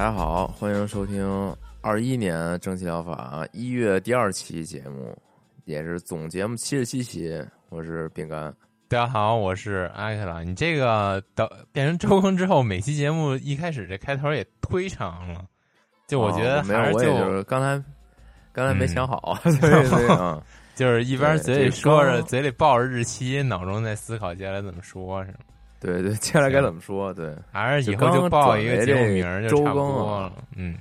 大家好，欢迎收听二一年蒸汽疗法一月第二期节目，也是总节目七十七期。我是饼干，大家好，我是阿克拉。你这个等变成周更之后，每期节目一开始这开头也忒长了，就我觉得哦没有，还我也就就是刚才刚才没想好，嗯 所以所以啊，就是一边嘴里说着，嘴里抱着日期，脑中在思考接下来怎么说，是吗？对对，接下来该怎么说？对还是以后就报一个节目名儿就差不周更啊多了。嗯，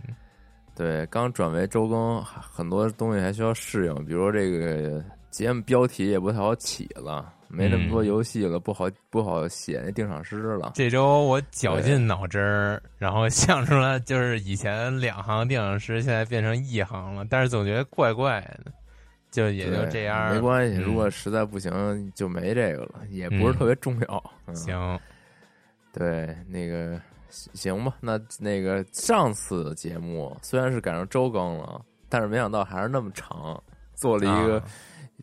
对，刚转为周更，很多东西还需要适应，比如说这个节目标题也不太好起了，没那么多嗯游戏了，不好不好写那定场诗了。这周我绞尽脑汁儿，然后想出来，就是以前两行定场诗，现在变成一行了，但是总觉得怪怪的，就也就这样。没关系。嗯如果实在不行，就没这个了，也不是特别重要。嗯行，对，那个行行吧，那那个上次节目虽然是赶上周更了，但是没想到还是那么长，做了一个啊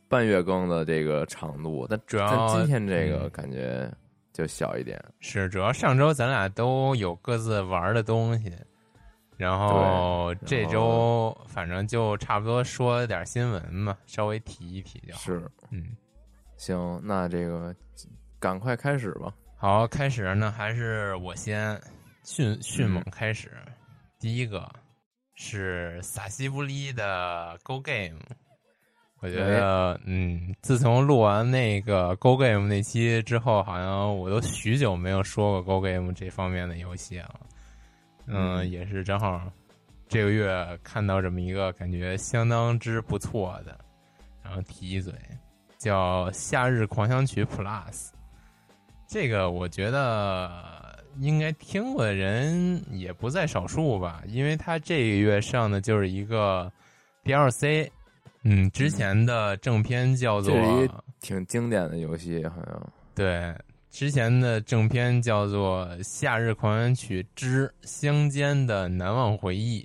半月更的这个长度。但主要但今天这个嗯感觉就小一点。是主要上周咱俩都有各自玩的东西，然后这周反正就差不多说点新闻嘛，稍微提一提就好。是，嗯，行，那这个赶快开始吧。好，开始呢，还是我先迅迅猛开始。第一个是萨西布利的 Go Game，我觉得，嗯，自从录完那个 Go Game 那期之后，好像我都许久没有说过 Go Game 这方面的游戏了。嗯，嗯。也是正好这个月看到这么一个感觉相当之不错的，然后提一嘴，叫《夏日狂想曲 Plus》。这个我觉得应该听过的人也不在少数吧，因为他这个月上的就是一个 DLC，嗯，之前的正片叫做挺经典的游戏，好像。对，之前的正片叫做《夏日狂想曲之乡间的难忘回忆》，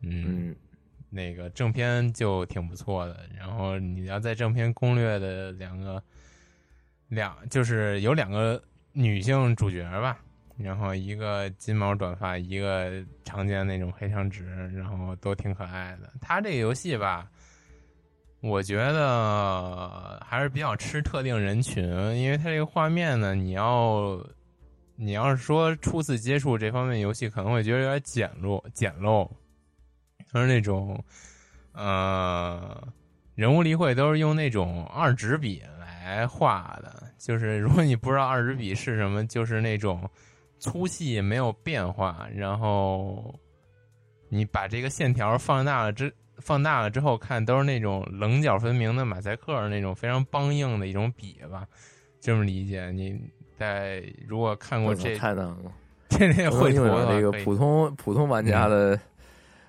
嗯，嗯那个正片就挺不错的。然后你要在正片攻略的两个两，就是有两个女性主角吧，然后一个金毛短发，一个常见那种黑长直，然后都挺可爱的。它这个游戏吧。我觉得还是比较吃特定人群，因为它这个画面呢，你要你要是说初次接触这方面游戏，可能会觉得有点简陋简陋，就是那种呃人物立绘都是用那种二指笔来画的，就是如果你不知道二指笔是什么，就是那种粗细没有变化，然后你把这个线条放大了之。放大了之后看都是那种棱角分明的马赛克那种非常梆硬的一种笔吧，这么理解。你在如果看过这太难 了。这类绘图能用的话可以点这个普通普通玩家的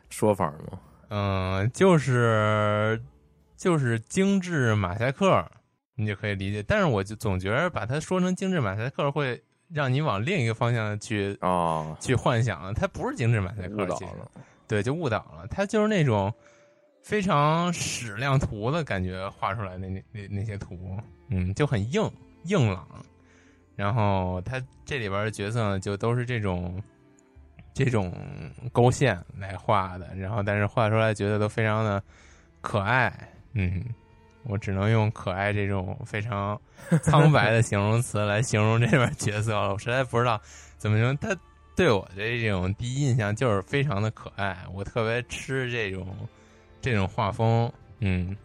说法吗？嗯，就是就是精致马赛克，你就可以理解。但是我就总觉得把它说成精致马赛克，会让你往另一个方向去哦，去幻想。它不是精致马赛克。对，就误导了。它就是那种非常矢量图的感觉画出来那那那那些图，嗯，就很硬硬朗。然后他这里边的角色呢，就都是这种这种勾线来画的，然后但是画出来觉得都非常的可爱，嗯，我只能用可爱这种非常苍白的形容词来形容这边角色了，我实在不知道怎么形容他。对我的这种第一印象就是非常的可爱，我特别吃这种这种画风，嗯，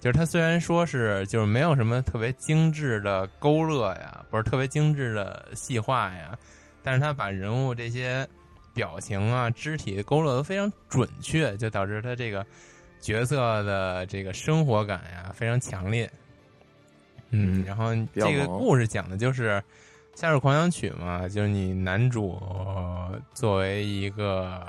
就是它虽然说是就是没有什么特别精致的勾勒呀，不是特别精致的细化呀，但是它把人物这些表情啊、肢体勾勒的非常准确，就导致它这个角色的这个生活感呀非常强烈。嗯，然后这个故事讲的就是。《夏日狂想曲》嘛，就是你男主作为一个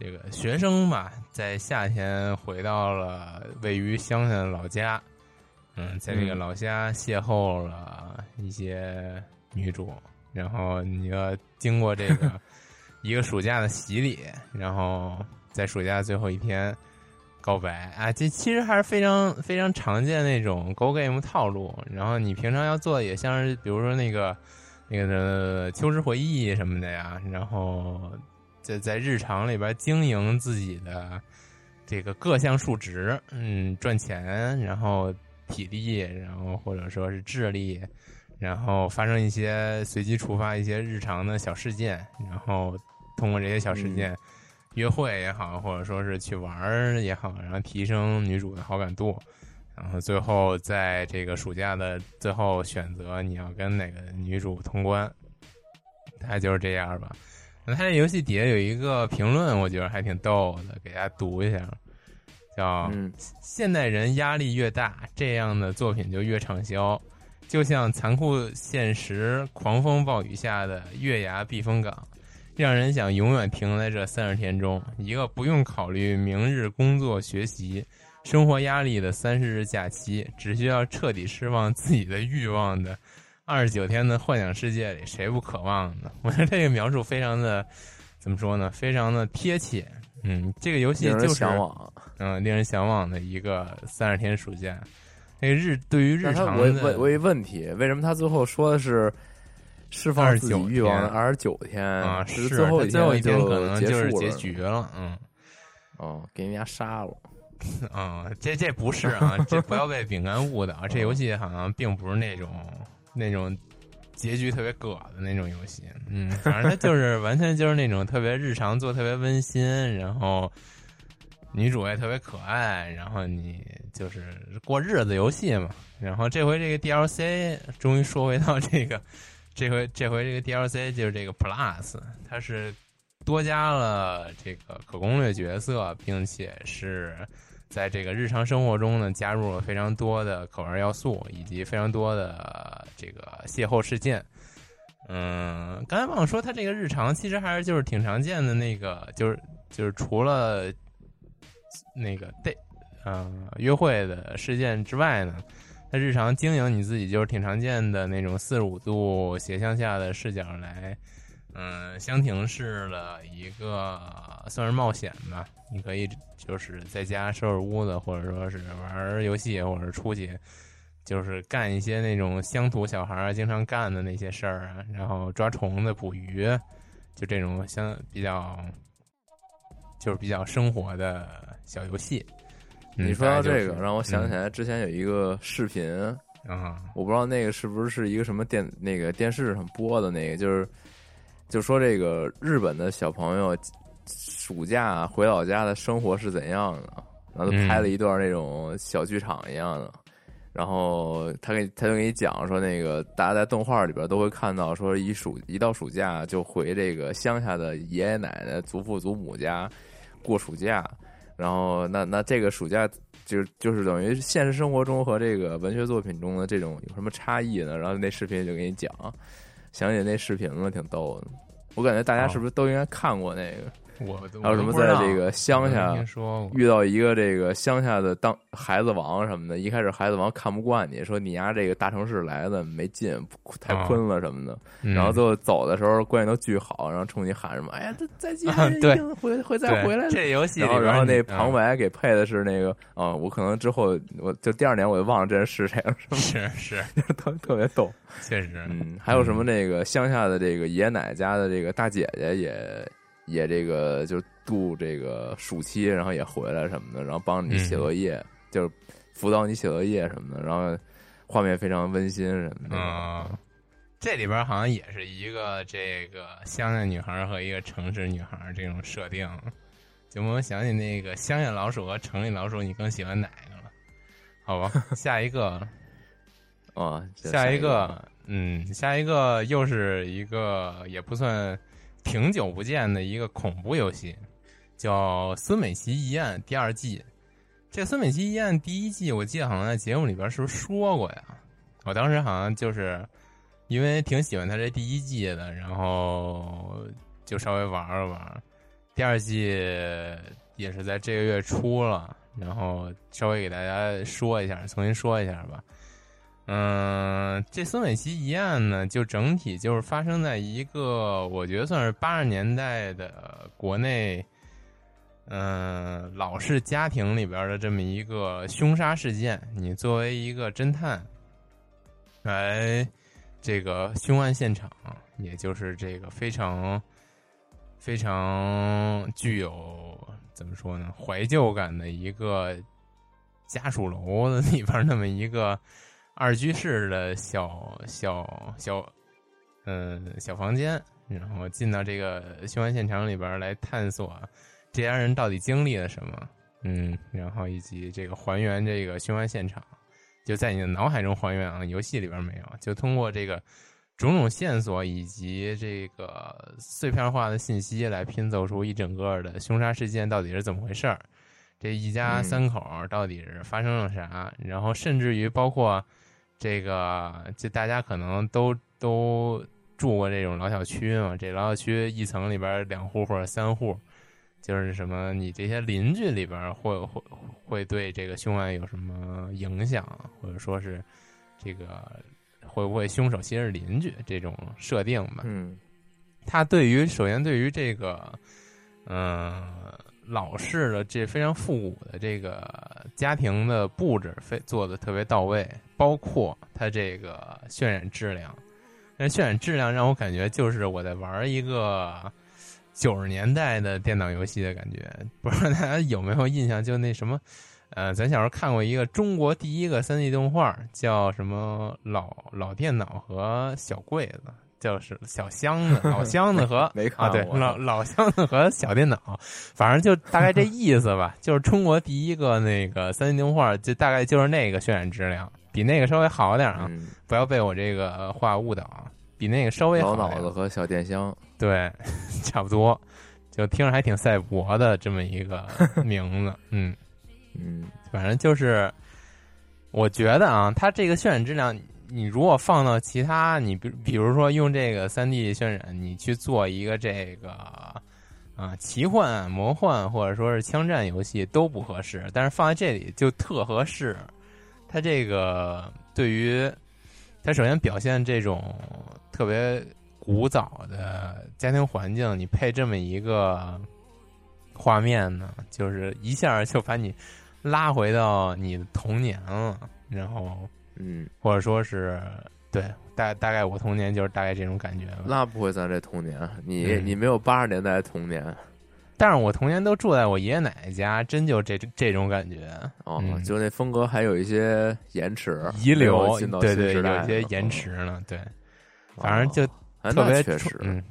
这个学生嘛，在夏天回到了位于乡下的老家，嗯，在这个老家邂逅了一些女主，然后你要经过这个 一个暑假的洗礼，然后在暑假最后一天。告白啊，这其实还是非常非常常见那种 Go Game 套路。然后你平常要做的也像是，比如说那个那个的秋之回忆什么的呀。然后在在日常里边经营自己的这个各项数值，嗯，赚钱，然后体力，然后或者说是智力，然后发生一些随机触发一些日常的小事件，然后通过这些小事件。约会也好，或者说是去玩也好，然后提升女主的好感度，然后最后在这个暑假的最后选择你要跟哪个女主通关，大概就是这样吧。那他这游戏底下有一个评论，我觉得还挺逗的，给大家读一下，叫“现代人压力越大，这样的作品就越畅销，就像残酷现实狂风暴雨下的月牙避风港。”让人想永远停在这三十天中，一个不用考虑明日工作、学习、生活压力的三十日假期，只需要彻底释放自己的欲望的二十九天的幻想世界里，谁不渴望呢？我觉得这个描述非常的，怎么说呢？非常的贴切。嗯，这个游戏就是嗯，令人向往的一个三十天暑假。那个日对于日常的，我我一问题，为什么他最后说的是？释放自己欲望的二十九天啊，是最后最后一天可能就是结局了，嗯，哦，给人家杀了，啊，这这不是啊，这不要被饼干误导，这游戏好像并不是那种那种结局特别葛的那种游戏，嗯，反正它就是完全就是那种特别日常做特别温馨，然后女主也特别可爱，然后你就是过日子游戏嘛，然后这回这个 DLC 终于说回到这个。这回这回这个 DLC 就是这个 Plus，它是多加了这个可攻略角色，并且是在这个日常生活中呢加入了非常多的可玩要素，以及非常多的这个邂逅事件。嗯，刚才忘了说，它这个日常其实还是就是挺常见的那个，就是就是除了那个 day 嗯约会的事件之外呢。它日常经营你自己就是挺常见的那种四十五度斜向下的视角来，嗯，箱庭式的一个算是冒险吧。你可以就是在家收拾屋子，或者说是玩游戏，或者出去就是干一些那种乡土小孩经常干的那些事儿啊，然后抓虫子、捕鱼，就这种相比较就是比较生活的小游戏。你说到这个，让我想起来之前有一个视频啊，我不知道那个是不是是一个什么电那个电视上播的那个，就是就说这个日本的小朋友暑假回老家的生活是怎样的，然后拍了一段那种小剧场一样的，然后他给他就给你讲说，那个大家在动画里边都会看到，说一暑一到暑假就回这个乡下的爷爷奶奶、祖父祖母家过暑假。然后，那那这个暑假就就是等于现实生活中和这个文学作品中的这种有什么差异呢？然后那视频就给你讲，想起那视频了，挺逗的。我感觉大家是不是都应该看过那个？我还有什么在这个乡下遇到一个这个乡下的当孩子王什么的，一开始孩子王看不惯你说你丫这个大城市来的没劲，太困了什么的，嗯然后最后走的时候关系都巨好，然后冲你喊什么，哎呀，再见，对一定会会再回来的。这游戏然后，然后那旁白给配的是那个，啊、我可能之后我就第二年我就忘了这人是谁了，是是，么特特别逗。确实，嗯，还有什么那个乡下的这个爷爷奶奶家的这个大姐姐也也这个就度这个暑期，然后也回来什么的，然后帮你写作业，就是辅导你写作业什么的，然后画面非常温馨什么的。嗯，这里边好像也是一个这个乡下女孩和一个城市女孩这种设定，就我想起那个乡下老鼠和城里老鼠，你更喜欢哪个了？好吧，下一个，啊，这下一一个，嗯，下一个又是一个也不算挺久不见的一个恐怖游戏，叫《孙美琪疑案》第二季。这《孙美琪疑案》第一季，我记得好像在节目里边是不是说过呀？我当时好像就是因为挺喜欢他这第一季的，然后就稍微玩了玩。第二季也是在这个月出了，然后稍微给大家说一下，重新说一下吧。嗯，这孙美琪疑案呢，就整体就是发生在一个我觉得算是八十年代的国内，嗯、老式家庭里边的这么一个凶杀事件。你作为一个侦探，来这个凶案现场，也就是这个非常非常具有怎么说呢怀旧感的一个家属楼的里边那么一个。二居室的小小小，嗯，小房间，然后进到这个凶案现场里边来探索这家人到底经历了什么，嗯，然后以及这个还原这个凶案现场，就在你的脑海中还原啊，游戏里边没有，就通过这个种种线索以及这个碎片化的信息来拼凑出一整个的凶杀事件到底是怎么回事儿，这一家三口到底是发生了啥，然后甚至于包括。这个就大家可能都都住过这种老小区嘛，这老小区一层里边两户或者三户，就是什么你这些邻居里边会会会对这个凶案有什么影响，或者说是这个会不会凶手其实是邻居这种设定吧？嗯，他对于首先对于这个嗯。老式的这非常复古的这个家庭的布置，非做的特别到位，包括它这个渲染质量。那渲染质量让我感觉就是我在玩一个九十年代的电脑游戏的感觉。不知道大家有没有印象？就那什么，呃，咱小时候看过一个中国第一个三 D 动画，叫什么老老电脑和小柜子。就是小箱子、老箱子和 没看啊，对，过老老箱子和小电脑，反正就大概这意思吧。就是中国第一个那个三 D 动画，就大概就是那个渲染质量，比那个稍微好点啊。嗯不要被我这个话误导，比那个稍微好脑子和小电箱，对，差不多，就听着还挺赛博的这么一个 名字，嗯，嗯反正就是，我觉得啊，它这个渲染质量。你如果放到其他，你比比如说用这个三 D 渲染，你去做一个这个啊奇幻、魔幻或者说是枪战游戏都不合适，但是放在这里就特合适。它这个对于它首先表现这种特别古早的家庭环境，你配这么一个画面呢，就是一下就把你拉回到你的童年了，然后。嗯，或者说是对，大大概我童年就是大概这种感觉吧。那不会咱这童年，你、嗯。你没有八十年代的童年。但是我童年都住在我爷爷奶奶家，真就这这种感觉。哦，嗯。就那风格还有一些延迟遗留，对对，有一些延迟呢。对，反正就哎特别那确实，嗯，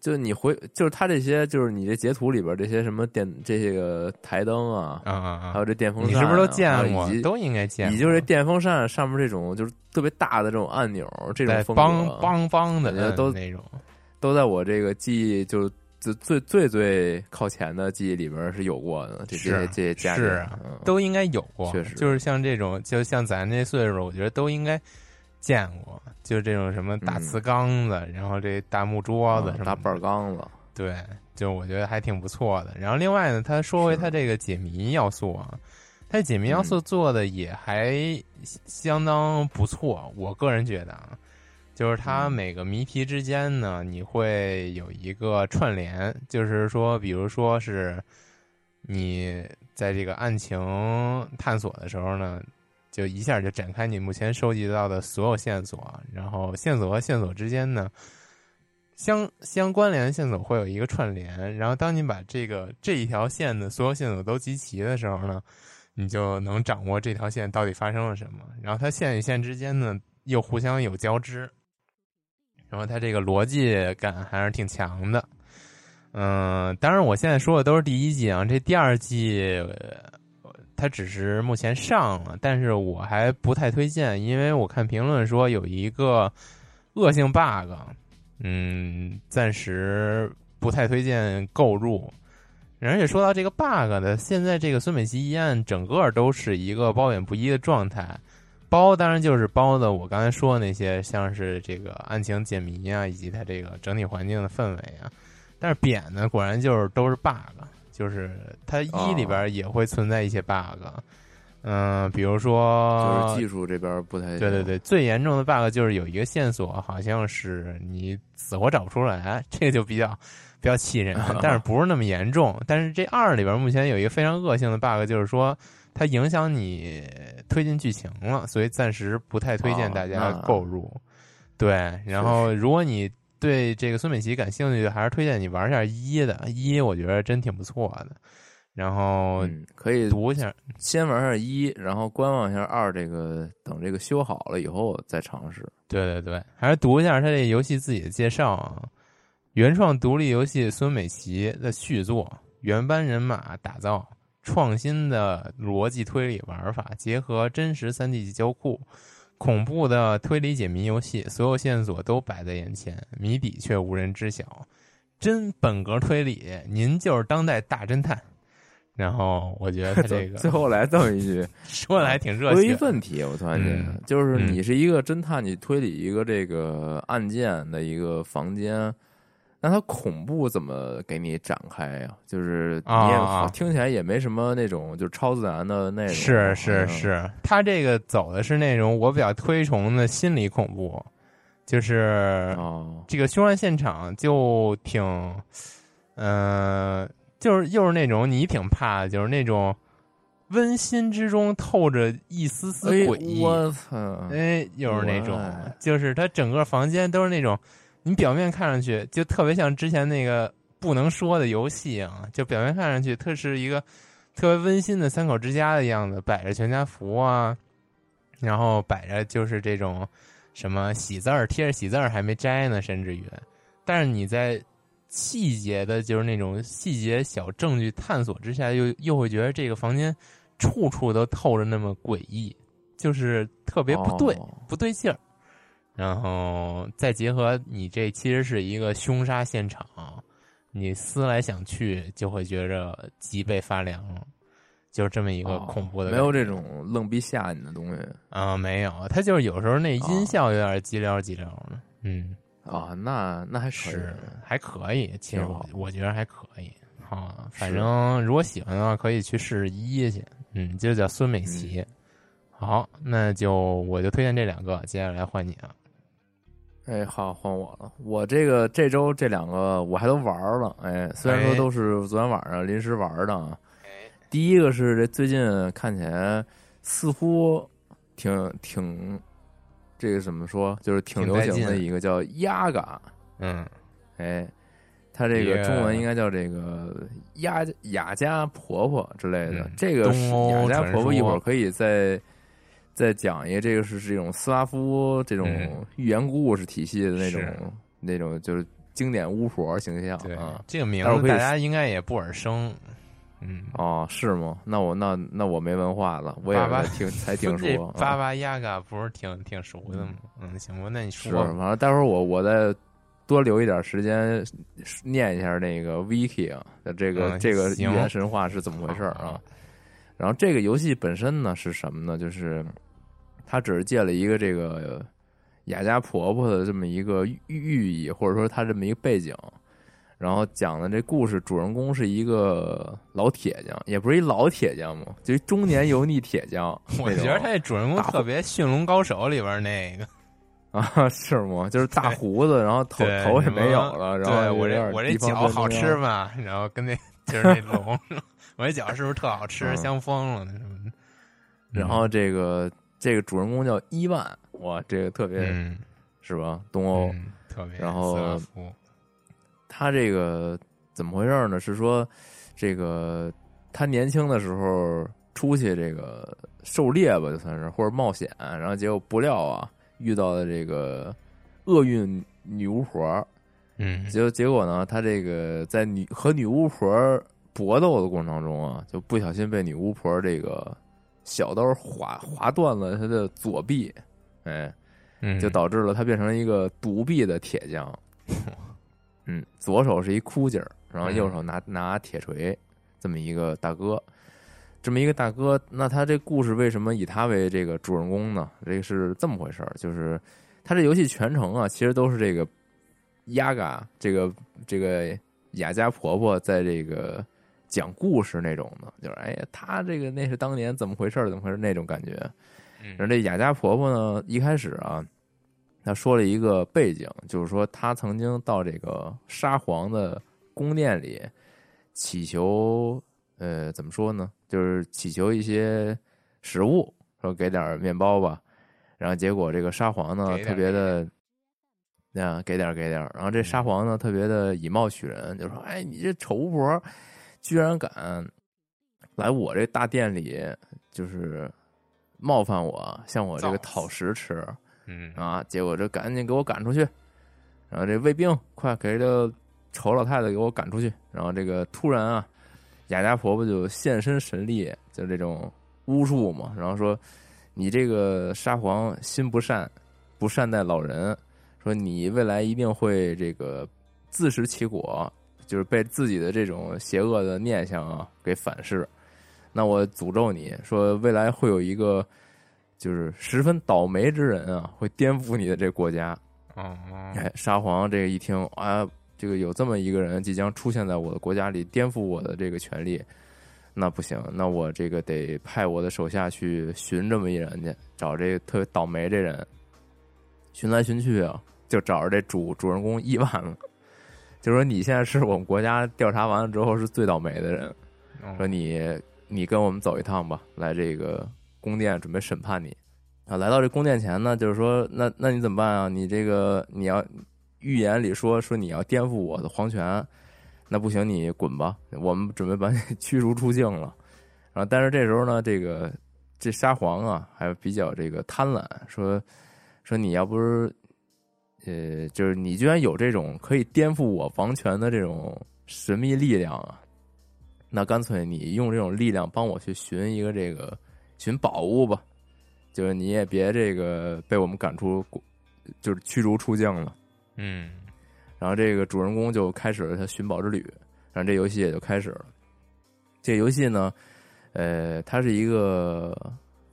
就你回就是他这些就是你这截图里边这些什么电这些个台灯啊，啊啊啊！还有这电风扇啊、你是不是都见过？都应该见过。以及就是电风扇上面这种就是特别大的这种按钮，这种对风格，梆梆梆的都那种。都在我这个记忆就最最最最靠前的记忆里边是有过的。这这些这些家具是啊嗯都应该有过，确实就是像这种，就像咱这岁数，我觉得都应该见过，就是这种什么大嗯瓷缸子，然后这大木桌子什么的啊大板缸子，对，就我觉得还挺不错的。然后另外呢，他说回他这个解谜要素啊，他解谜要素做的也还相当不错，我个人觉得啊，就是他每个谜题之间呢，你会有一个串联，就是说，比如说是你在这个案情探索的时候呢。就一下就展开你目前收集到的所有线索，然后线索和线索之间呢，相相关联的线索会有一个串联，然后当你把这个这一条线的所有线索都集齐的时候呢，你就能掌握这条线到底发生了什么。然后它线与线之间呢又互相有交织，然后它这个逻辑感还是挺强的。嗯，当然我现在说的都是第一季啊，这第二季。它只是目前上了，但是我还不太推荐，因为我看评论说有一个恶性 bug，嗯，暂时不太推荐购入。而且说到这个 bug 的，现在这个孙美琪一案整个都是一个褒贬不一的状态，褒当然就是褒的我刚才说的那些，像是这个案情解谜啊，以及它这个整体环境的氛围啊，但是贬呢，果然就是都是 bug。就是它一里边也会存在一些 bug，嗯，比如说就是技术这边不太对对对，最严重的 bug 就是有一个线索好像是你死活找不出来，这个就比较比较气人，但是不是那么严重。但是这二里边目前有一个非常恶性的 bug，就是说它影响你推进剧情了，所以暂时不太推荐大家购入。对，然后如果你。对这个孙美琪感兴趣，还是推荐你玩一下一的，一我觉得真挺不错的。然后可以读一下，先玩下一，然后观望一下二。这个等这个修好了以后再尝试。对对对，还是读一下他这游戏自己的介绍啊。原创独立游戏孙美琪的续作，原班人马打造，创新的逻辑推理玩法，结合真实三 D 交互。恐怖的推理解谜游戏，所有线索都摆在眼前，谜底却无人知晓。真本格推理，您就是当代大侦探。然后我觉得他这个 最后来这么一句，说的还挺热情。一问题，我突然间就是你是一个侦探，你推理一个这个案件的一个房间。那它恐怖怎么给你展开呀？就是你也听起来也没什么那种就超自然的那种。是是是，它这个走的是那种我比较推崇的心理恐怖，就是这个凶案现场就挺，嗯，就是又是那种你挺怕，就是那种温馨之中透着一丝丝诡异。我操！哎，又是那种，就是他整个房间都是那种。你表面看上去就特别像之前那个不能说的游戏啊，就表面看上去特是一个特别温馨的三口之家的样子，摆着全家福啊，然后摆着就是这种什么喜字儿，贴着喜字儿还没摘呢，甚至于，但是你在细节的，就是那种细节小证据探索之下，又又会觉得这个房间处处都透着那么诡异，就是特别不对，不对劲儿。然后再结合你这其实是一个凶杀现场，你思来想去就会觉着脊背发凉，就是这么一个恐怖的。没有这种愣逼吓你的东西啊，没有，他就是有时候那音效有点叽撩叽撩的。嗯啊，那那还是还可以，其实我我觉得还可以。啊，反正如果喜欢的话，可以去试试一去。嗯，就叫孙美琪。好，那就我就推荐这两个，接下来换你啊。哎，好，换我了。我这个这周这两个我还都玩了。哎，虽然说都是昨天晚上临时玩的啊。第一个是这最近看起来似乎挺挺这个怎么说，就是挺流行的一个叫压嘎。嗯，哎，它这个中文应该叫这个压雅家婆婆之类的。这个雅家婆婆一会儿可以在。再讲一个，这个是这种斯拉夫这种寓言故事体系的那种那种，就是经典巫婆形象啊。这个名字大家应该也不耳生。嗯，哦，是吗？那我那那我没文化了，我也听才听说。巴巴亚嘎不是挺挺熟的吗？嗯，行吧，那你说。反正，待会儿我我再多留一点时间念一下那个 Wiki 啊的这个这个寓言神话是怎么回事啊？然后这个游戏本身呢是什么呢？就是。他只是借了一个这个雅家婆婆的这么一个寓意，或者说他这么一个背景，然后讲的这故事主人公是一个老铁匠，也不是一老铁匠嘛，就是中年油腻铁匠。我觉得他这主人公特别《驯龙高手》里边那个 啊，是吗？就是大胡子，然后头头也没有了，然后我这我这脚好吃吗？然后跟那就是那 龙，我这脚是不是特好吃？香疯了那什么。然后这个这个主人公叫伊万，哇，这个特别是吧？东欧特别，然后。他这个怎么回事呢？是说，这个他年轻的时候出去这个狩猎吧，就算是或者冒险，然后结果不料啊，遇到了这个厄运女巫婆，嗯，结结果呢，他这个在女和女巫婆搏斗的过程当中啊，就不小心被女巫婆这个小刀划划断了他的左臂，哎，就导致了他变成了一个独臂的铁匠。嗯，左手是一枯劲儿，然后右手拿拿铁锤，这么一个大哥，这么一个大哥，那他这故事为什么以他为这个主人公呢？这个是这么回事儿，就是他这游戏全程啊，其实都是这个雅嘎这个这个雅家婆婆在这个讲故事那种的，就是哎呀，他这个那是当年怎么回事儿，怎么回事那种感觉。然后这雅家婆婆呢，一开始啊。她说了一个背景，就是说她曾经到这个沙皇的宫殿里祈求，呃，怎么说呢？就是祈求一些食物，说给点面包吧。然后结果这个沙皇呢，特别的，那给点给点。然后这沙皇呢，特别的以貌取人，就说：“哎，你这丑巫婆，居然敢来我这大殿里，就是冒犯我，向我这个讨食吃。”嗯啊，结果这赶紧给我赶出去，然后这卫兵快给这丑老太太给我赶出去。然后这个突然啊，雅家婆婆就现身神力，就这种巫术嘛。然后说你这个沙皇心不善，不善待老人，说你未来一定会这个自食其果，就是被自己的这种邪恶的念想啊给反噬。那我诅咒你说未来会有一个。就是十分倒霉之人啊，会颠覆你的这个国家。哦，哎，沙皇这个一听啊，这个有这么一个人即将出现在我的国家里，颠覆我的这个权利，那不行，那我这个得派我的手下去寻这么一人去，找这个特别倒霉这人。寻来寻去啊，就找着这主主人公伊万了。就说你现在是我们国家调查完了之后是最倒霉的人，说你你跟我们走一趟吧，来这个。宫殿准备审判你，啊，来到这宫殿前呢，就是说，那那你怎么办啊？你这个你要预言里说说你要颠覆我的皇权，那不行，你滚吧，我们准备把你 驱逐出境了。然后，但是这时候呢，这个这沙皇啊，还比较这个贪婪，说说你要不是，呃，就是你居然有这种可以颠覆我王权的这种神秘力量啊，那干脆你用这种力量帮我去寻一个这个。寻宝物吧，就是你也别这个被我们赶出，就是驱逐出境了。嗯，然后这个主人公就开始了他寻宝之旅，然后这游戏也就开始了。这游戏呢，呃，它是一个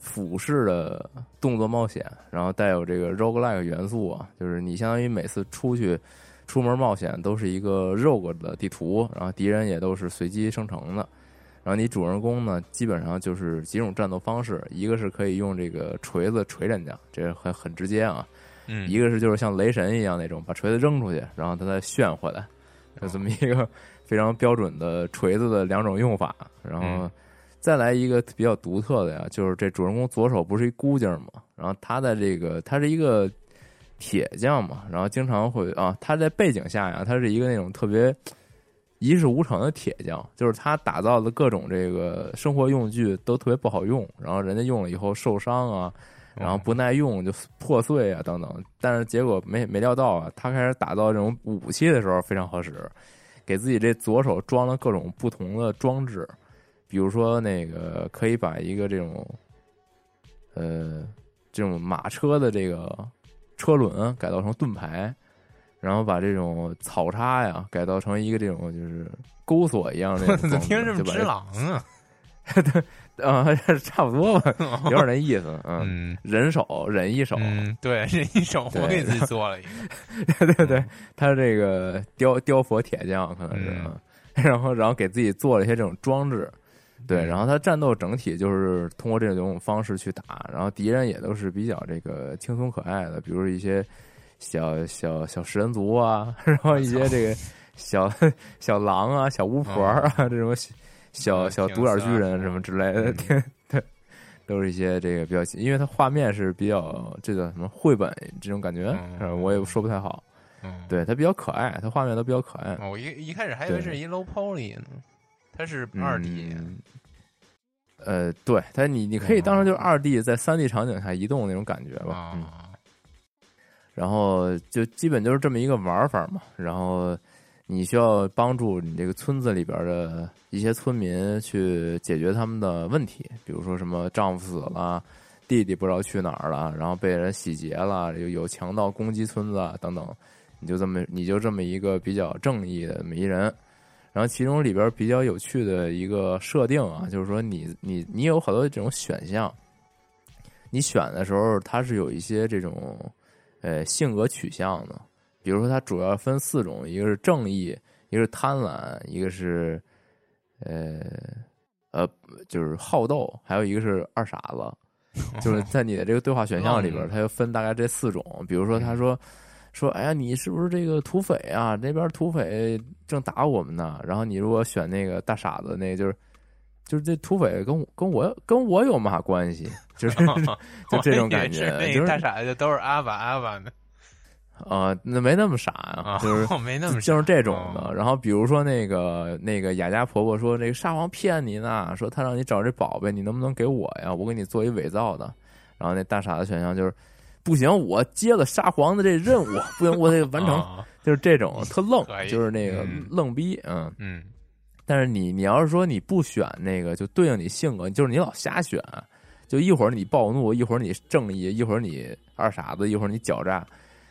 俯视的动作冒险，然后带有这个 roguelike 元素啊，就是你相当于每次出去出门冒险都是一个 rogue 的地图，然后敌人也都是随机生成的。然后你主人公呢，基本上就是几种战斗方式，一个是可以用这个锤子锤人家，这很很直接啊。嗯，一个是就是像雷神一样那种，把锤子扔出去，然后他再炫回来，就这么一个非常标准的锤子的两种用法。然后再来一个比较独特的呀，就是这主人公左手不是一孤劲嘛，然后他的这个他是一个铁匠嘛，然后经常会啊，他在背景下呀，他是一个那种特别。一事无成的铁匠，就是他打造的各种这个生活用具都特别不好用，然后人家用了以后受伤啊，然后不耐用就破碎啊等等。但是结果没没料到啊，他开始打造这种武器的时候非常好使，给自己这左手装了各种不同的装置，比如说那个可以把一个这种，呃，这种马车的这个车轮改造成盾牌。然后把这种草叉呀改造成一个这种就是钩索一样的，听着这么直狼啊！啊，差不多吧，有点那意思。嗯，嗯人手人一手，嗯，对，人一手 我给自己做了一个，对对对，他这个雕雕佛铁匠可能是，嗯然后然后给自己做了一些这种装置，对，嗯然后他战斗整体就是通过这种方式去打，然后敌人也都是比较这个轻松可爱的，比如一些小小小食人族啊，然后一些这个小 小狼啊、小巫婆啊、这种小小独眼巨人什么之类的，嗯对 对，都是一些这个比较，因为它画面是比较这个什么绘本这种感觉，嗯我也说不太好。嗯，对，它比较可爱，它画面都比较可爱。哦我一一开始还以为是一 low poly 呢，它是二 D，嗯呃，对，它你你可以当成就是二 D 在三 D 场景下移动那种感觉吧。然后就基本就是这么一个玩法嘛。然后你需要帮助你这个村子里边的一些村民去解决他们的问题，比如说什么丈夫死了。弟弟不知道去哪儿了，然后被人洗劫了，有有强盗攻击村子啊等等，你就这么你就这么一个比较正义的这么一人，然后其中里边比较有趣的一个设定啊，就是说你你你有好多这种选项，你选的时候它是有一些这种呃性格取向的，比如说它主要分四种，一个是正义，一个是贪婪，一个是呃呃就是好斗，还有一个是二傻子。就是 在你的这个对话选项里边，它就分大概这四种。比如说，他说说，哎呀，你是不是这个土匪啊？那边土匪正打我们呢。然后你如果选那个大傻子，那就是就是这土匪跟我跟我跟我有嘛关系？就是 就这种感觉，大傻子都是阿巴阿巴的啊，那没那么傻，啊，就是 没那么就是这种的。哦然后比如说那个那个雅家婆婆说，这个沙皇骗你呢，说他让你找这宝贝，你能不能给我呀？我给你做一伪造的。然后那大傻子选项就是，不行，我接了沙皇的这任务，不行，我得完成。啊就是这种特愣就是那个嗯愣逼，嗯。嗯但是你你要是说你不选那个，就对应你性格，就是你老瞎选，就一会儿你暴怒，一会儿你正义，一会儿你二傻子，一会儿你狡诈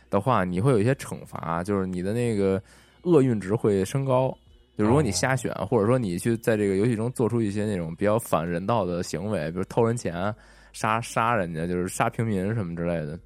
的话，你会有一些惩罚，就是你的那个厄运值会升高。就如果你瞎选，或者说你去在这个游戏中做出一些那种比较反人道的行为，比如偷人钱、杀杀人家，就是杀平民什么之类的，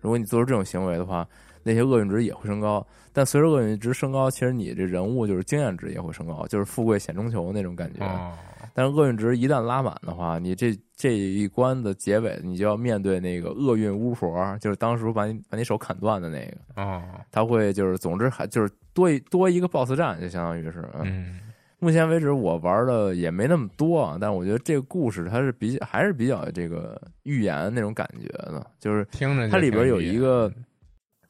如果你做出这种行为的话，那些厄运值也会升高。但随着厄运值升高，其实你这人物就是经验值也会升高，就是富贵险中求那种感觉。哦但是厄运值一旦拉满的话，你这这一关的结尾，你就要面对那个厄运巫婆，就是当时把你把你手砍断的那个，哦他会就是总之还就是多一多一个 BOSS 战，就相当于是。嗯嗯目前为止我玩的也没那么多啊，但是我觉得这个故事它是比较还是比较这个寓言那种感觉的，就是听着它里边有一个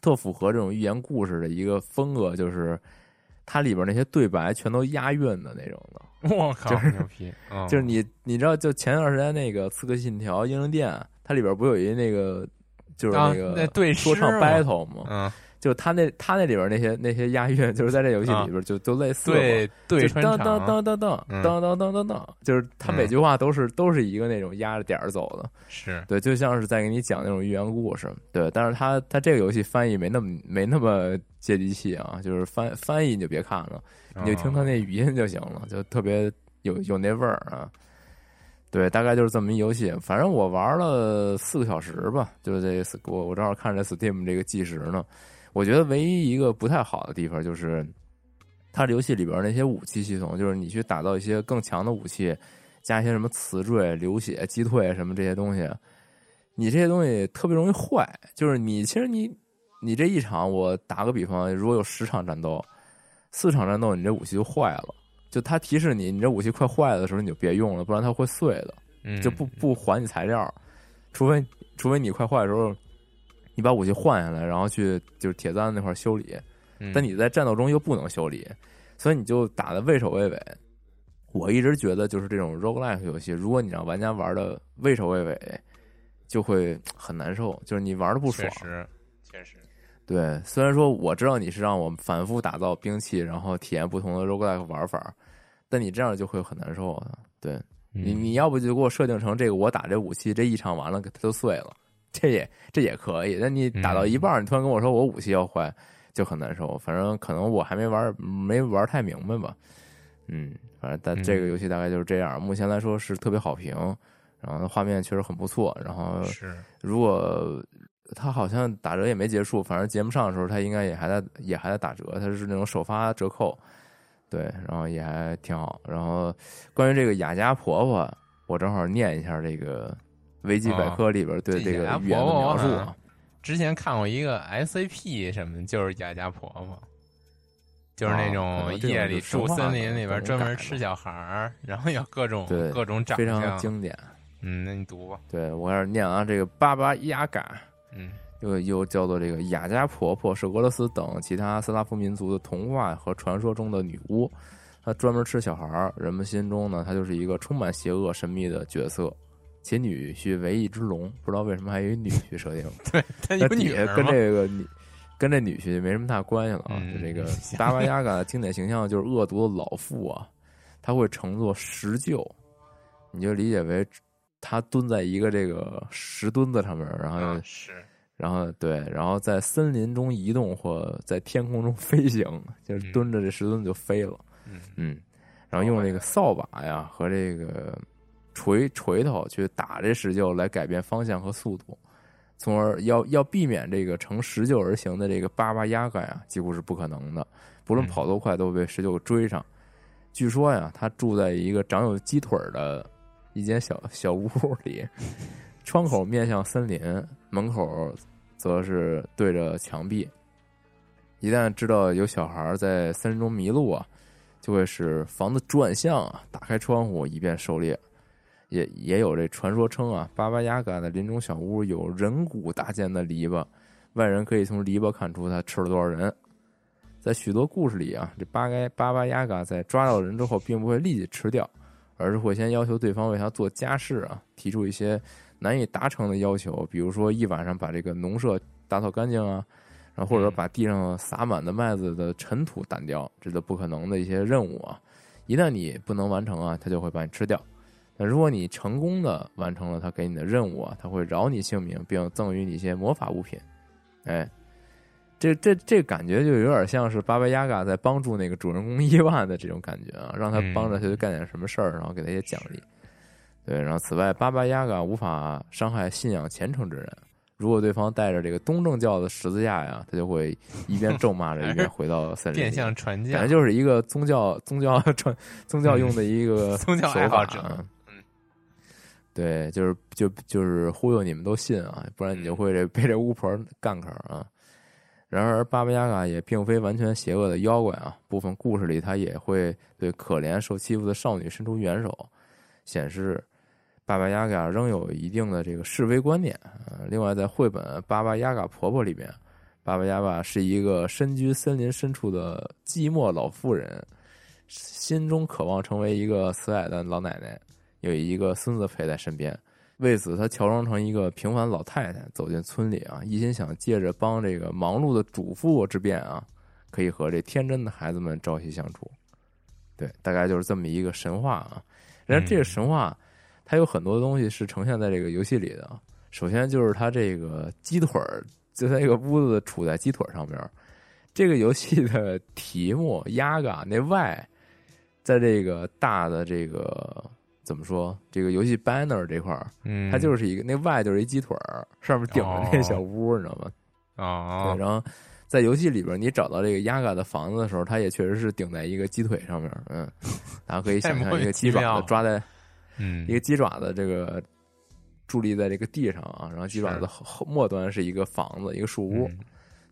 特符合这种寓言故事的一个风格，就是它里边那些对白全都押韵的那种的。我靠，就是牛逼！嗯 就是你你知道，就前段时间那个《刺客信条：英灵殿》，它里边不有一那个就是啊那个那对说唱 battle 吗？嗯，就他那他那里边那些那些押韵，就是在这游戏里边就都类似嘛。对对当当肠当当当当当当当，就是他每句话都是都是一个那种压着点儿走的，是对，就像是在给你讲那种寓言故事，对。但是他他这个游戏翻译没那么没那么接地气啊，就是翻翻译你就别看了，你就听他那语音就行了，就特别有有那味儿啊。对，大概就是这么一游戏。反正我玩了四个小时吧，就是这我我正好看这 Steam 这个计时呢。我觉得唯一一个不太好的地方就是，它这游戏里边那些武器系统，就是你去打造一些更强的武器，加一些什么词缀、流血、击退什么这些东西，你这些东西特别容易坏。就是你其实你你这一场，我打个比方，如果有十场战斗，四场战斗你这武器就坏了。就它提示你，你这武器快坏了的时候，你就别用了，不然它会碎的。嗯就不不还你材料，除非除非你快坏的时候，你把武器换下来，然后去就是铁簪那块修理。嗯但你在战斗中又不能修理，所以你就打的畏首畏尾。我一直觉得，就是这种 roguelike 游戏，如果你让玩家玩的畏首畏尾，就会很难受，就是你玩的不爽确。实确实对，虽然说我知道你是让我反复打造兵器，然后体验不同的 roguelike 玩法，但你这样就会很难受的。对你，嗯你要不就给我设定成这个，我打这武器这一场完了，它就碎了，这也这也可以。但你打到一半，你突然跟我说我武器要坏，就很难受。反正可能我还没玩没玩太明白吧。嗯，反正但这个嗯游戏大概就是这样。目前来说是特别好评，然后画面确实很不错。然后是，如果它好像打折也没结束，反正节目上的时候它应该也还在也还在打折，它是那种首发折扣，对，然后也还挺好。然后关于这个雅家婆婆，我正好念一下这个维基百科里边对这个描述。之前看过一个 SCP 什么的，就是雅家婆婆，就是那种夜里住森林里边专门吃小孩儿，然后有各种对各种长非常。经典。嗯，那你读吧。对我开始念啊，这个巴巴亚嘎嗯又又叫做这个雅加婆婆，是俄罗斯等其他斯拉夫民族的童话和传说中的女巫。她专门吃小孩儿，人们心中呢，她就是一个充满邪恶、神秘的角色。其女婿为一只龙，不知道为什么还有一女婿设定。对，他那女儿吗？这个女跟这女婿没什么大关系了啊。嗯就这个达巴巴亚嘎的经典形象就是恶毒的老妇啊，他会乘坐石臼，你就理解为他蹲在一个这个石墩子上面，然后、啊，是，然后对，然后在森林中移动或在天空中飞行，就是嗯蹲着这石墩子就飞了。嗯嗯，然后用这个扫把呀和这个锤锤头去打这石臼来改变方向和速度，从而要要避免这个乘石臼而行的这个巴巴亚嘎呀，几乎是不可能的。不论嗯跑多快，都会被石臼追上。据说呀，他住在一个长有鸡腿儿的一间小小屋里，窗口面向森林，门口则是对着墙壁。一旦知道有小孩在森林中迷路啊，就会使房子转向啊，打开窗户以便狩猎。也也有这传说称啊，巴巴雅嘎的林中小屋有人骨搭建的篱笆，外人可以从篱笆看出他吃了多少人。在许多故事里啊，这巴该巴巴雅嘎在抓到人之后，并不会立即吃掉，而是会先要求对方为他做家事啊，提出一些难以达成的要求，比如说一晚上把这个农舍打扫干净啊，然后或者把地上撒满的麦子的尘土掸掉，这都不可能的一些任务啊。一旦你不能完成啊，他就会把你吃掉。那如果你成功的完成了他给你的任务啊，他会饶你性命，并赠予你一些魔法物品。哎，这这这感觉就有点像是巴巴亚嘎在帮助那个主人公伊万的这种感觉啊，让他帮着他去干点什么事儿，然后给他一些奖励。对，然后此外，巴巴亚嘎无法伤害信仰虔诚之人。如果对方带着这个东正教的十字架呀，他就会一边咒骂着，一边回到森林。变相传教，感觉就是一个宗教宗教传宗教用的一个 宗教手爱好者对，就是就就是忽悠你们都信啊，不然你就会这被这巫婆干坑啊。然而，巴巴亚嘎也并非完全邪恶的妖怪啊，部分故事里他也会对可怜受欺负的少女伸出援手，显示巴巴亚嘎仍有一定的这个是非观念啊。另外，在绘本《巴巴亚嘎婆婆》里面，巴巴亚嘎是一个身居森林深处的寂寞老妇人，心中渴望成为一个慈爱的老奶奶，有一个孙子陪在身边。为此，他乔装成一个平凡老太太走进村里啊，一心想借着帮这个忙碌的主妇之便啊，可以和这天真的孩子们朝夕相处。对，大概就是这么一个神话啊。然后这个神话，它有很多东西是呈现在这个游戏里的。首先就是它这个鸡腿儿，就在一个屋子杵在鸡腿上面。这个游戏的题目“压嘎”那 Y，在这个大的这个怎么说？这个游戏 banner 这块儿，嗯，它就是一个那外就是一鸡腿儿，上面顶着那小屋，你知道吗？哦对，，然后在游戏里边，你找到这个压嘎的房子的时候，它也确实是顶在一个鸡腿上面，嗯，然后可以想象一个鸡爪子抓在嗯一个鸡爪子这个伫立在这个地上啊，然后鸡爪子后后末端是一个房子，一个树屋。嗯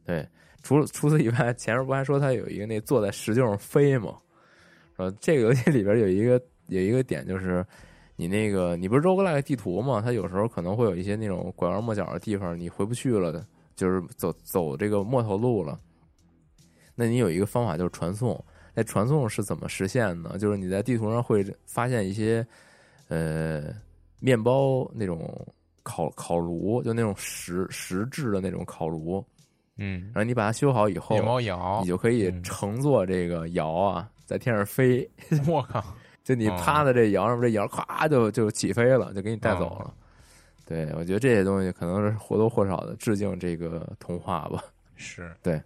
对，除了除此以外，前面不还说它有一个那坐在石臼上飞吗？呃，这个游戏里边有一个有一个点就是，你那个你不是 roguelike 地图吗？它有时候可能会有一些那种拐弯抹角的地方，你回不去了的，就是走走这个末头路了。那你有一个方法就是传送，那传送是怎么实现呢？就是你在地图上会发现一些呃面包那种烤烤炉，就那种石石制的那种烤炉，嗯，然后你把它修好以后，面包窑你，就可以嗯乘坐这个窑啊，在天上飞。我靠，就你趴在这摇上面，这摇咵就就起飞了，就给你带走了。对，我觉得这些东西可能是或多或少的致敬这个童话吧，是对，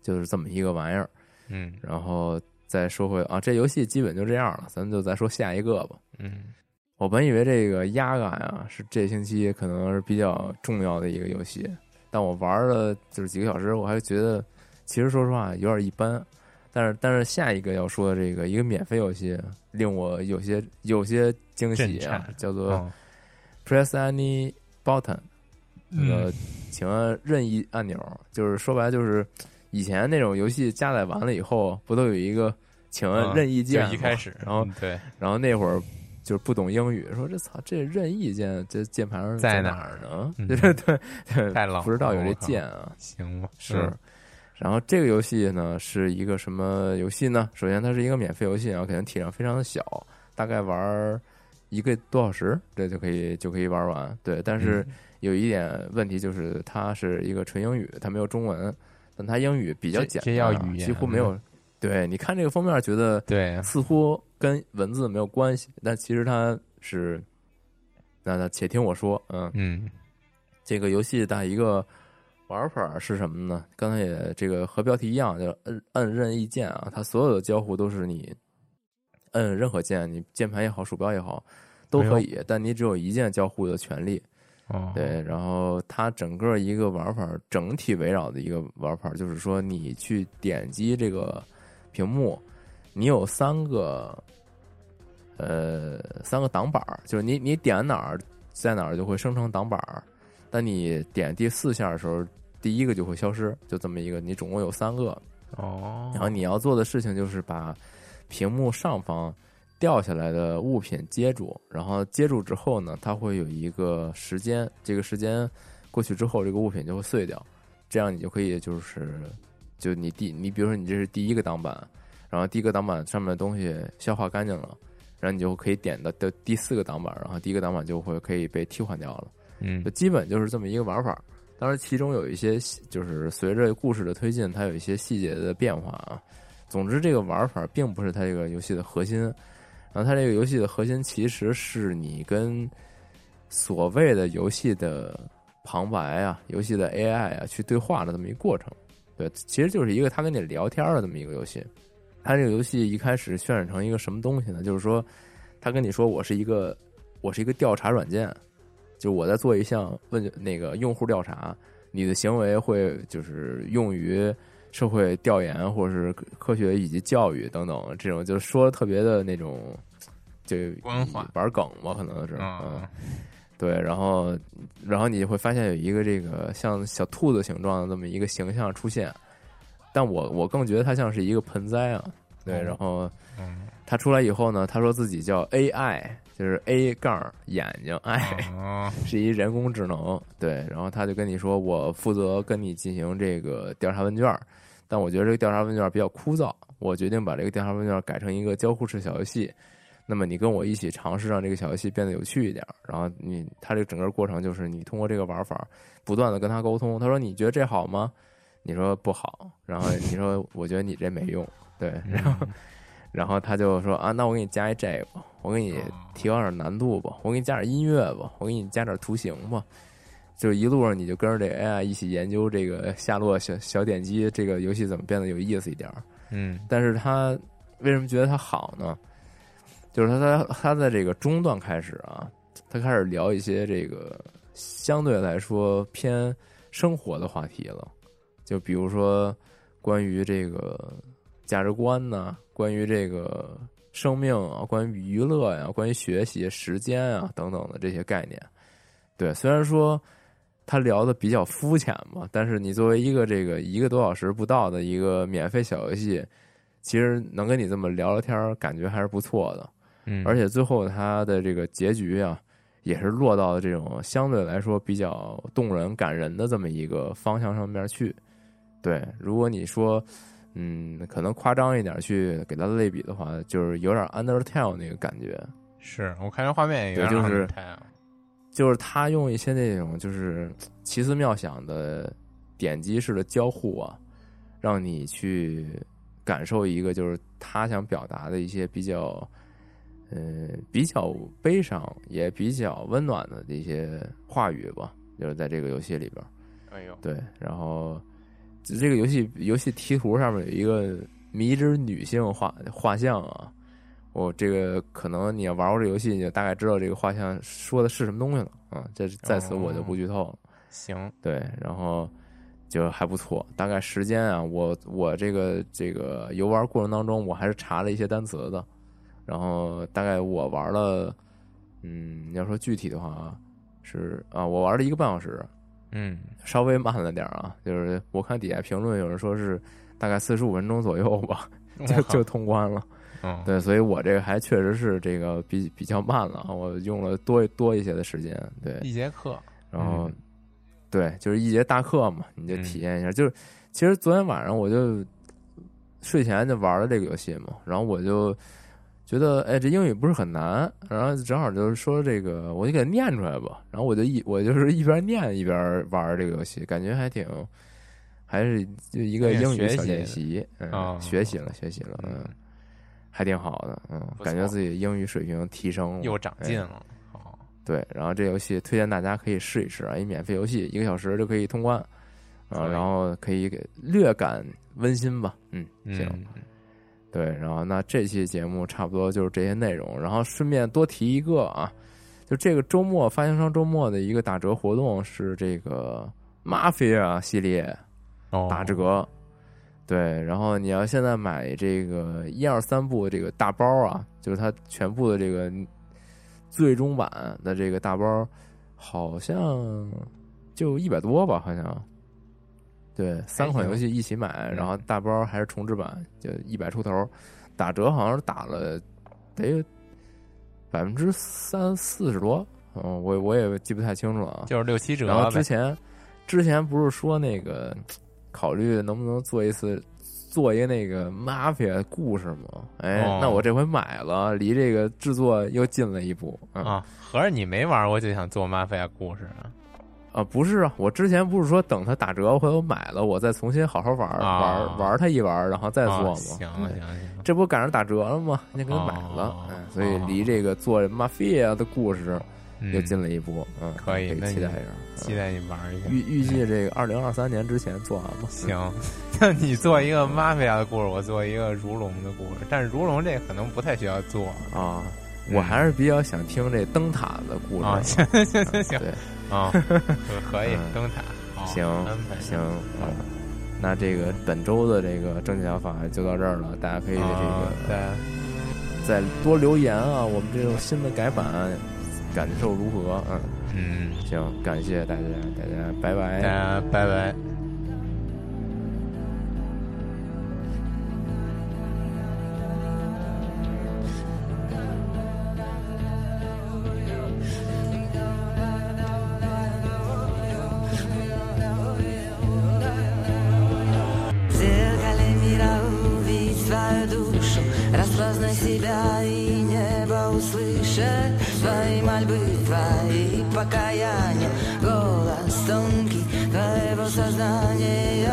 就是这么一个玩意儿。嗯然后再说回啊，这游戏基本就这样了，咱们就再说下一个吧。嗯我本以为这个压感啊是这星期可能是比较重要的一个游戏，但我玩了就是几个小时，我还觉得其实说实话有点一般。但是但是下一个要说的这个一个免费游戏令我有些有些惊喜，啊叫做哦 Press Any Button，那个嗯请按任意按钮，就是说白了就是以前那种游戏加载完了以后，不都有一个请按嗯任意键一开始，然后嗯对。然后那会儿就是不懂英语，说这操这任意键这键盘在哪儿呢？嗯。对对对，太老不知道有这键啊。行吧，是。嗯，然后这个游戏呢是一个什么游戏呢？首先它是一个免费游戏，然后肯定体量非常的小，大概玩一个多小时，这就可以就可以玩完。对，但是嗯有一点问题就是它是一个纯英语，它没有中文，但它英语比较简单几乎没有。对，你看这个封面，觉得对，似乎跟文字没有关系，但其实它是。那那且听我说，嗯，嗯这个游戏打一个玩法是什么呢？刚才也这个和标题一样，就摁摁任意键啊，它所有的交互都是你摁任何键，你键盘也好，鼠标也好都可以，但你只有一键交互的权利。哦，对，然后它整个一个玩法整体围绕的一个玩法，就是说你去点击这个屏幕，你有三个呃三个挡板儿，就是你你点哪儿在哪儿就会生成挡板儿，但你点第四下的时候，第一个就会消失，就这么一个，你总共有三个，哦，然后你要做的事情就是把屏幕上方掉下来的物品接住，然后接住之后呢，它会有一个时间，这个时间过去之后，这个物品就会碎掉，这样你就可以就是就你第你比如说你这是第一个挡板，然后第一个挡板上面的东西消化干净了，然后你就可以点到的第四个挡板，然后第一个挡板就会可以被替换掉了。嗯基本就是这么一个玩法。当然，其中有一些细就是随着故事的推进，它有一些细节的变化啊。总之，这个玩法并不是它这个游戏的核心。然后，它这个游戏的核心其实是你跟所谓的游戏的旁白啊、游戏的 AI 啊去对话的这么一个过程。对，其实就是一个他跟你聊天的这么一个游戏。它这个游戏一开始渲染成一个什么东西呢？就是说，他跟你说我是一个我是一个调查软件，就我在做一项问那个用户调查，你的行为会就是用于社会调研或者是科学以及教育等等这种，就说的特别的那种，就官话。玩梗吧，可能是嗯。啊，对，然后然后你会发现有一个这个像小兔子形状的这么一个形象出现，但我我更觉得它像是一个盆栽啊，对，哦然后嗯它出来以后呢，他说自己叫 AI，就是 A 杠眼睛 I。哦，是一人工智能，对，然后他就跟你说，我负责跟你进行这个调查问卷儿，但我觉得这个调查问卷儿比较枯燥，我决定把这个调查问卷儿改成一个交互式小游戏。那么你跟我一起尝试让这个小游戏变得有趣一点儿，然后你他这个整个过程就是你通过这个玩法不断的跟他沟通，他说你觉得这好吗？你说不好，然后你说我觉得你这没用，对，然后然后他就说啊，那我给你加一这个吧，我给你提高点难度吧，我给你加点音乐吧，我给你加点图形吧。就一路上你就跟着这 AI 一起研究这个夏洛小小点击这个游戏怎么变得有意思一点儿。嗯但是他为什么觉得它好呢？就是他他他在这个中段开始啊，他开始聊一些这个相对来说偏生活的话题了，就比如说关于这个价值观呢、关于这个生命啊，关于娱乐呀、关于学习时间啊等等的这些概念。对，虽然说他聊的比较肤浅嘛，但是你作为一个这个一个多小时不到的一个免费小游戏，其实能跟你这么聊聊天儿，感觉还是不错的。嗯，而且最后他的这个结局啊，也是落到了这种相对来说比较动人、感人的这么一个方向上面去。对，如果你说，嗯，可能夸张一点去给它类比的话，就是有点 Undertale 那个感觉，是我看这画面也有点对就是就是他用一些那种就是奇思妙想的点击式的交互啊，让你去感受一个就是他想表达的一些比较，呃，比较悲伤也比较温暖的一些话语吧，就是在这个游戏里边儿。哎呦，对，然后这个游戏游戏题图上面有一个迷之女性画画像啊，我这个可能你要玩过这游戏，你就大概知道这个画像说的是什么东西了啊。这在此我就不剧透了。行，对，然后就还不错。大概时间啊，我我这个这个游玩过程当中，我还是查了一些单词的。然后大概我玩了，嗯，要说具体的话啊，是啊，我玩了一个半小时，嗯，稍微慢了点儿啊。就是我看底下评论有人说是大概四十五分钟左右吧，就就通关了。嗯，对，所以我这个还确实是这个比比较慢了啊，我用了多多一些的时间。对，一节课，然后。嗯对，就是一节大课嘛，你就体验一下。就是其实昨天晚上我就睡前就玩了这个游戏嘛，然后我就觉得，哎，这英语不是很难，然后正好就是说这个，我就给它念出来吧。然后我就一我就是一边念一边玩这个游戏，感觉还挺，还是就一个英语小练习，嗯，学习了学习了，嗯，还挺好的，嗯，感觉自己英语水平提升了，又长进了。对，然后这游戏推荐大家可以试一试啊，一免费游戏，一个小时就可以通关，啊，然后可以给略感温馨吧，嗯，行，对，然后那这期节目差不多就是这些内容，然后顺便多提一个啊，就这个周末发行商周末的一个打折活动是这个 Mafia 系列打折，对，然后你要现在买这个一二三部这个大包啊，就是它全部的这个。最终版的这个大包，好像就一百多吧，好像。对，三款游戏一起买，然后大包还是重置版，就一百出头，打折好像是打了得百分之三四十多，嗯，我我也记不太清楚了啊。就是六七折。然后之前之前不是说那个考虑能不能做一次。做一个那个 mafia 故事嘛？哎，那我这回买了，离这个制作又近了一步啊！合着你没玩过就想做 mafia 故事啊？啊，不是啊，我之前不是说等它打折，回头买了，我再重新好好玩玩玩它一玩，然后再做吗？行行行，这不赶上打折了吗？那给它买了，所以离这个做 mafia 的故事。又近了一步，嗯，可以，期待一下，期待你玩一下。预预计这个二零二三年之前做完吧。行，那你做一个玛菲亚的故事，我做一个如龙的故事。但是如龙这可能不太需要做啊，我还是比较想听这灯塔的故事。行行行行，对啊，可以灯塔。行行，嗯那这个本周的这个正解法就到这儿了，大家可以这个再多留言啊，我们这种新的改版。感受如何？嗯嗯，行，感谢大家，大家拜拜，大家拜拜。покаяние Голос тонкий твоего сознания